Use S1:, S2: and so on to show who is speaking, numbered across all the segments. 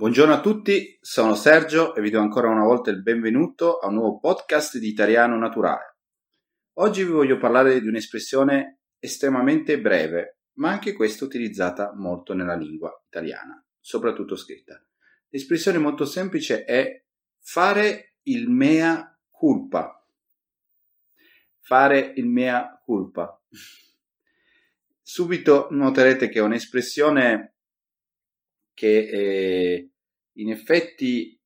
S1: Buongiorno a tutti, sono Sergio e vi do ancora una volta il benvenuto a un nuovo podcast di Italiano Naturale. Oggi vi voglio parlare di un'espressione estremamente breve, ma anche questa utilizzata molto nella lingua italiana, soprattutto scritta. L'espressione molto semplice è fare il mea culpa. Fare il mea culpa. Subito noterete che è un'espressione che eh, in effetti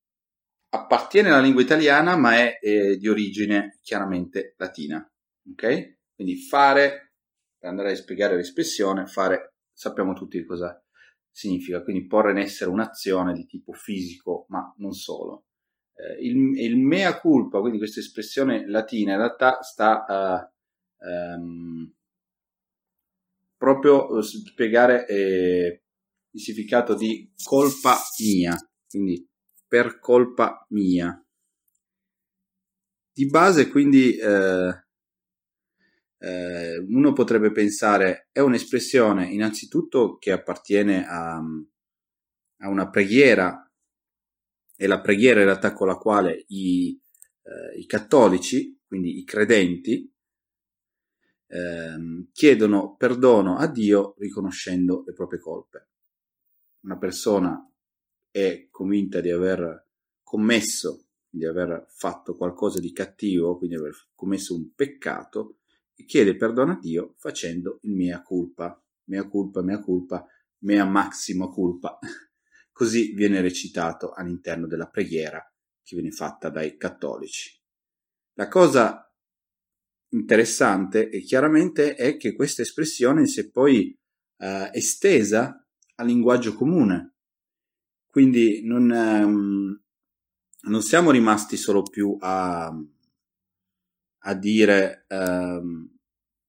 S1: appartiene alla lingua italiana ma è eh, di origine chiaramente latina. Ok? Quindi fare, andare a spiegare l'espressione, fare sappiamo tutti cosa significa, quindi porre in essere un'azione di tipo fisico, ma non solo. Eh, il, il, mea culpa, quindi questa espressione latina, in realtà sta uh, um, proprio a spiegare eh, il significato di colpa mia, quindi per colpa mia. Di base, quindi, eh, eh, uno potrebbe pensare è un'espressione innanzitutto che appartiene a, a una preghiera, e la preghiera in realtà con la quale i, eh, i cattolici, quindi i credenti, ehm, chiedono perdono a Dio riconoscendo le proprie colpe una persona è convinta di aver commesso, di aver fatto qualcosa di cattivo, quindi aver commesso un peccato, e chiede perdono a Dio facendo il mea culpa, mea culpa, mea culpa, mea maxima culpa. Così viene recitato all'interno della preghiera che viene fatta dai cattolici. La cosa interessante e chiaramente è che questa espressione si è poi eh, estesa al linguaggio comune. Quindi non, ehm, non siamo rimasti solo più a, a dire ehm,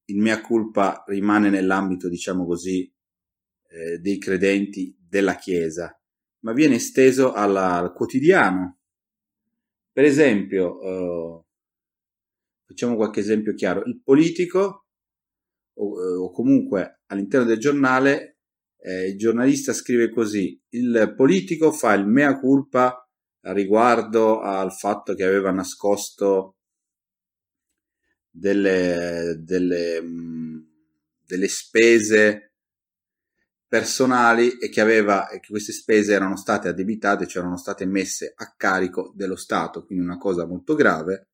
S1: il mia colpa rimane nell'ambito, diciamo così, eh, dei credenti della Chiesa, ma viene esteso alla, al quotidiano. Per esempio, eh, facciamo qualche esempio chiaro, il politico o, eh, o comunque all'interno del giornale eh, il giornalista scrive così, il politico fa il mea culpa riguardo al fatto che aveva nascosto delle, delle, delle spese personali e che, aveva, e che queste spese erano state addebitate, cioè erano state messe a carico dello Stato, quindi una cosa molto grave,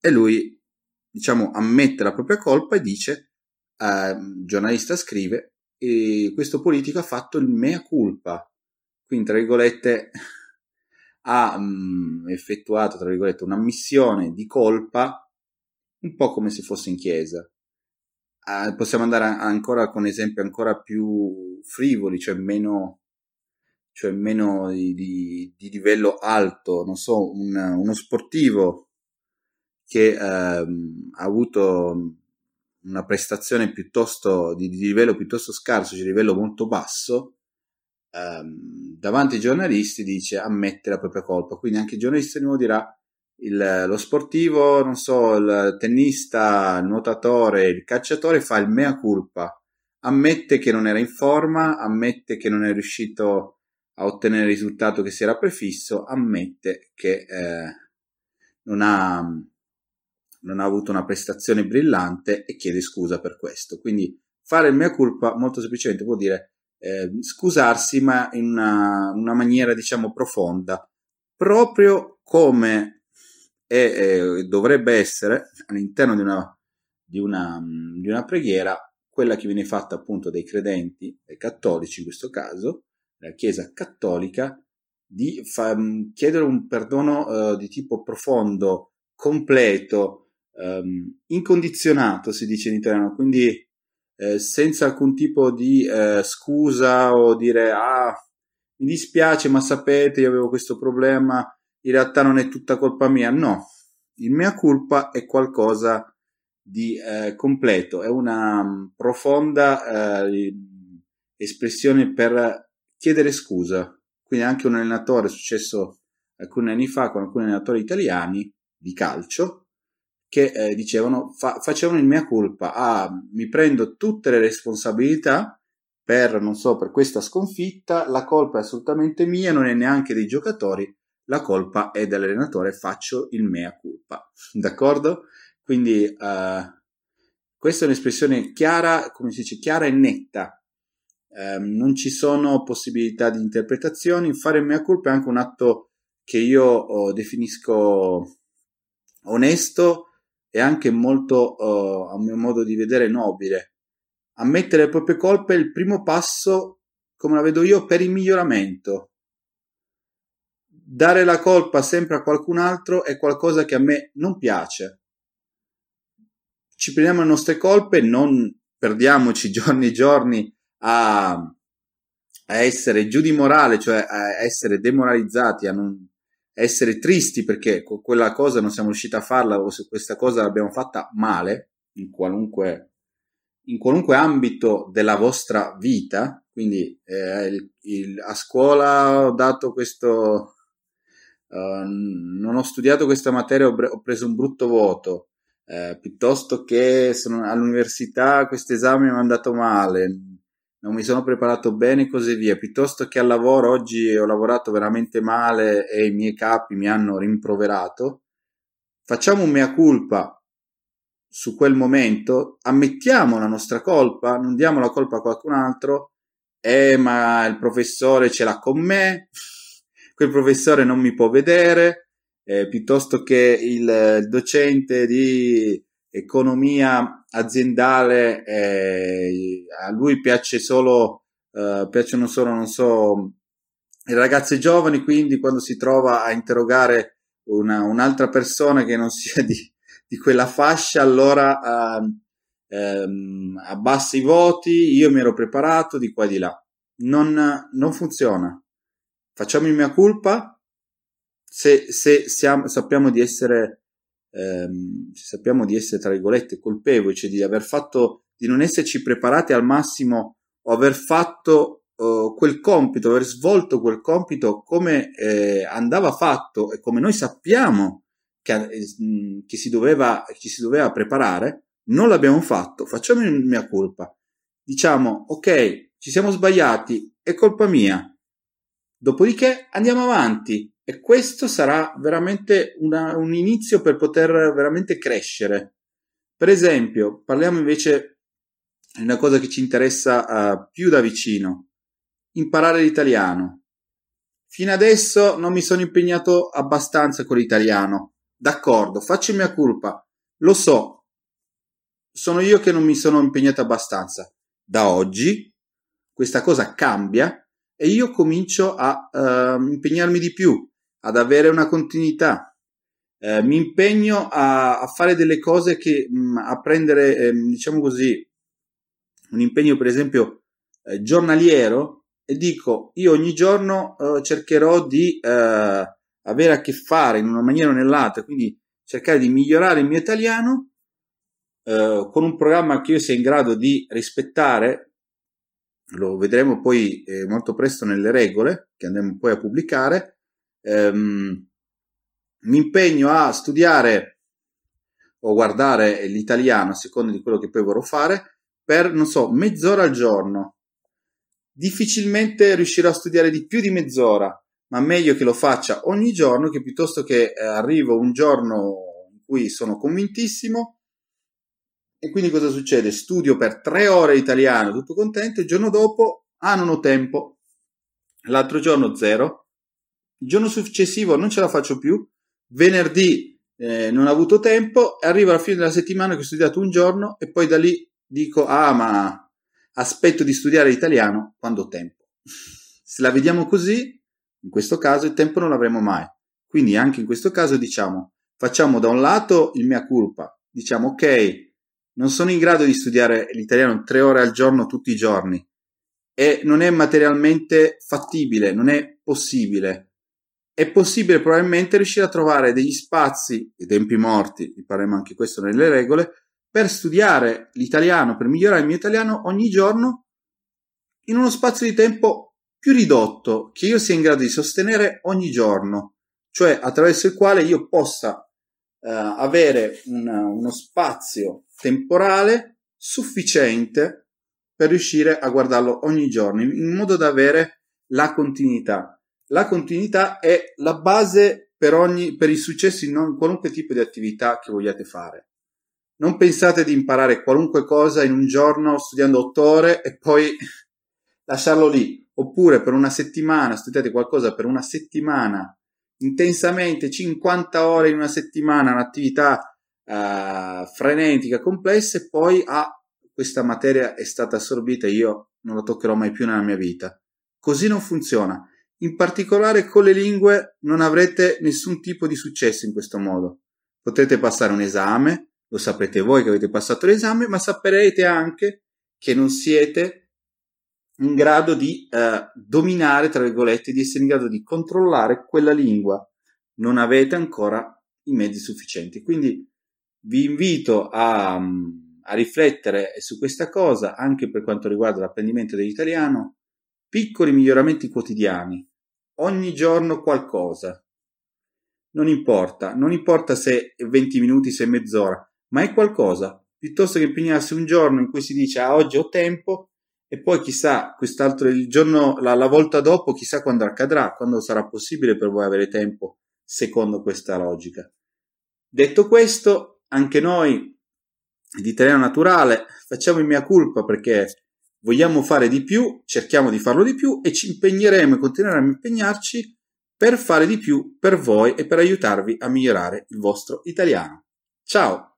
S1: e lui, diciamo, ammette la propria colpa e dice, eh, il giornalista scrive, e questo politico ha fatto il mea culpa, quindi tra virgolette ha mh, mm, effettuato tra virgolette una missione di colpa un po' come se fosse in chiesa. Uh, possiamo andare ancora con esempi ancora più frivoli, cioè meno, cioè meno di, di, di livello alto, non so, un, uno sportivo che uh, ha avuto una prestazione piuttosto di, di livello piuttosto scarso, di livello molto basso, ehm, davanti ai giornalisti dice ammette la propria colpa. Quindi anche il giornalista di nuovo dirà il, lo sportivo, non so, il tennista, il nuotatore, il calciatore fa il mea culpa, ammette che non era in forma, ammette che non è riuscito a ottenere il risultato che si era prefisso, ammette che eh, non ha non ha avuto una prestazione brillante e chiede scusa per questo. Quindi fare il mea culpa molto semplicemente vuol dire eh, scusarsi ma in una, una, maniera diciamo profonda, proprio come è, è, dovrebbe essere all'interno di una, di, una, di una preghiera quella che viene fatta appunto dai credenti, dai cattolici in questo caso, la Chiesa cattolica, di fa, chiedere un perdono uh, di tipo profondo, completo, um, incondizionato, si dice in italiano, quindi eh, senza alcun tipo di eh, scusa o dire ah mi dispiace ma sapete io avevo questo problema, in realtà non è tutta colpa mia, no, il mea culpa è qualcosa di eh, completo, è una um, profonda eh, espressione per chiedere scusa. Quindi anche un allenatore, è successo alcuni anni fa con alcuni allenatori italiani di calcio, che eh, dicevano, fa, facevano il mia colpa, ah, mi prendo tutte le responsabilità per, non so, per questa sconfitta, la colpa è assolutamente mia, non è neanche dei giocatori, la colpa è dell'allenatore, faccio il mea culpa. D'accordo? Quindi uh, questa è un'espressione chiara, come si dice, chiara e netta. Um, non ci sono possibilità di interpretazioni. Fare il mea culpa è anche un atto che io oh, definisco onesto e anche molto, oh, a mio modo di vedere, nobile. Ammettere le proprie colpe è il primo passo, come la vedo io, per il miglioramento dare la colpa sempre a qualcun altro è qualcosa che a me non piace. Ci prendiamo le nostre colpe, non perdiamoci giorni e giorni a, a essere giù di morale, cioè a essere demoralizzati, a non essere tristi perché quella cosa non siamo riusciti a farla o se questa cosa l'abbiamo fatta male in qualunque, in qualunque ambito della vostra vita. Quindi eh, il, il, a scuola ho dato questo, Uh, non ho studiato questa materia, ho, ho preso un brutto voto, uh, piuttosto che sono all'università questo esame mi è andato male, non mi sono preparato bene e così via, piuttosto che al lavoro oggi ho lavorato veramente male e i miei capi mi hanno rimproverato, facciamo un mea culpa su quel momento, ammettiamo la nostra colpa, non diamo la colpa a qualcun altro, eh ma il professore ce l'ha con me, quel professore non mi può vedere, eh, piuttosto che il, il, docente di economia aziendale, eh, a lui piace solo, eh, piacciono solo, non so, i ragazzi giovani, quindi quando si trova a interrogare una, un'altra persona che non sia di, di quella fascia, allora ehm, abbassa i voti, io mi ero preparato di qua e di là. Non, non funziona facciamo il mia colpa se, se siamo, sappiamo di essere ehm, sappiamo di essere tra virgolette colpevoli cioè di aver fatto di non esserci preparati al massimo o aver fatto uh, quel compito aver svolto quel compito come eh, andava fatto e come noi sappiamo che, eh, che, si doveva, che si doveva preparare non l'abbiamo fatto. Facciamo mia colpa. Diciamo ok ci siamo sbagliati è colpa mia. Dopodiché andiamo avanti e questo sarà veramente una, un inizio per poter veramente crescere. Per esempio, parliamo invece di una cosa che ci interessa uh, più da vicino, imparare l'italiano. Fino adesso non mi sono impegnato abbastanza con l'italiano. D'accordo, faccio mia colpa. Lo so, sono io che non mi sono impegnato abbastanza. Da oggi questa cosa cambia e io comincio a uh, impegnarmi di più, ad avere una continuità. Uh, mi impegno a, a, fare delle cose che mh, mm, a prendere, eh, diciamo così, un impegno per esempio eh, giornaliero e dico io ogni giorno uh, cercherò di eh, avere a che fare in una maniera o nell'altra, quindi cercare di migliorare il mio italiano con un programma che io sia in grado di rispettare lo vedremo poi eh, molto presto nelle regole che andremo poi a pubblicare. Ehm, mi impegno a studiare o guardare l'italiano a seconda di quello che poi vorrò fare per, non so, mezz'ora al giorno. Difficilmente riuscirò a studiare di più di mezz'ora, ma meglio che lo faccia ogni giorno che piuttosto che eh, arrivo un giorno in cui sono convintissimo e quindi cosa succede? Studio per tre ore italiano, tutto contento, il giorno dopo, ah non ho tempo, l'altro giorno zero, il giorno successivo non ce la faccio più, venerdì eh, non ho avuto tempo, arriva alla fine della settimana che ho studiato un giorno e poi da lì dico, ah ma aspetto di studiare italiano quando ho tempo. Se la vediamo così, in questo caso il tempo non l'avremo mai. Quindi anche in questo caso diciamo, facciamo da un lato il mea culpa, diciamo ok, non sono in grado di studiare l'italiano tre ore al giorno tutti i giorni e non è materialmente fattibile, non è possibile. È possibile probabilmente riuscire a trovare degli spazi, i tempi morti, vi parleremo anche questo nelle regole, per studiare l'italiano, per migliorare il mio italiano ogni giorno in uno spazio di tempo più ridotto che io sia in grado di sostenere ogni giorno, cioè attraverso il quale io possa eh, avere una, uno spazio temporale sufficiente per riuscire a guardarlo ogni giorno in modo da avere la continuità. La continuità è la base per, ogni, per il successo in qualunque tipo di attività che vogliate fare. Non pensate di imparare qualunque cosa in un giorno studiando otto ore e poi lasciarlo lì, oppure per una settimana studiate qualcosa per una settimana intensamente, 50 ore in una settimana, un'attività uh, frenetica, complessa e poi ah, questa materia è stata assorbita e io non la toccherò mai più nella mia vita. Così non funziona. In particolare con le lingue non avrete nessun tipo di successo in questo modo. Potrete passare un esame, lo saprete voi che avete passato l'esame, ma saprete anche che non siete in grado di eh, dominare, tra virgolette, di essere in grado di controllare quella lingua. Non avete ancora i mezzi sufficienti. Quindi vi invito a, a riflettere su questa cosa anche per quanto riguarda l'apprendimento dell'italiano. Piccoli miglioramenti quotidiani, ogni giorno qualcosa. Non importa, non importa se è 20 minuti, se è mezz'ora, ma è qualcosa, piuttosto che impegnarsi un giorno in cui si dice ah oggi ho tempo e poi chissà quest'altro il giorno, la, la volta dopo, chissà quando accadrà, quando sarà possibile per voi avere tempo secondo questa logica. Detto questo, anche noi di Italiano Naturale facciamo in mia colpa perché vogliamo fare di più, cerchiamo di farlo di più e ci impegneremo e continueremo a impegnarci per fare di più per voi e per aiutarvi a migliorare il vostro italiano. Ciao!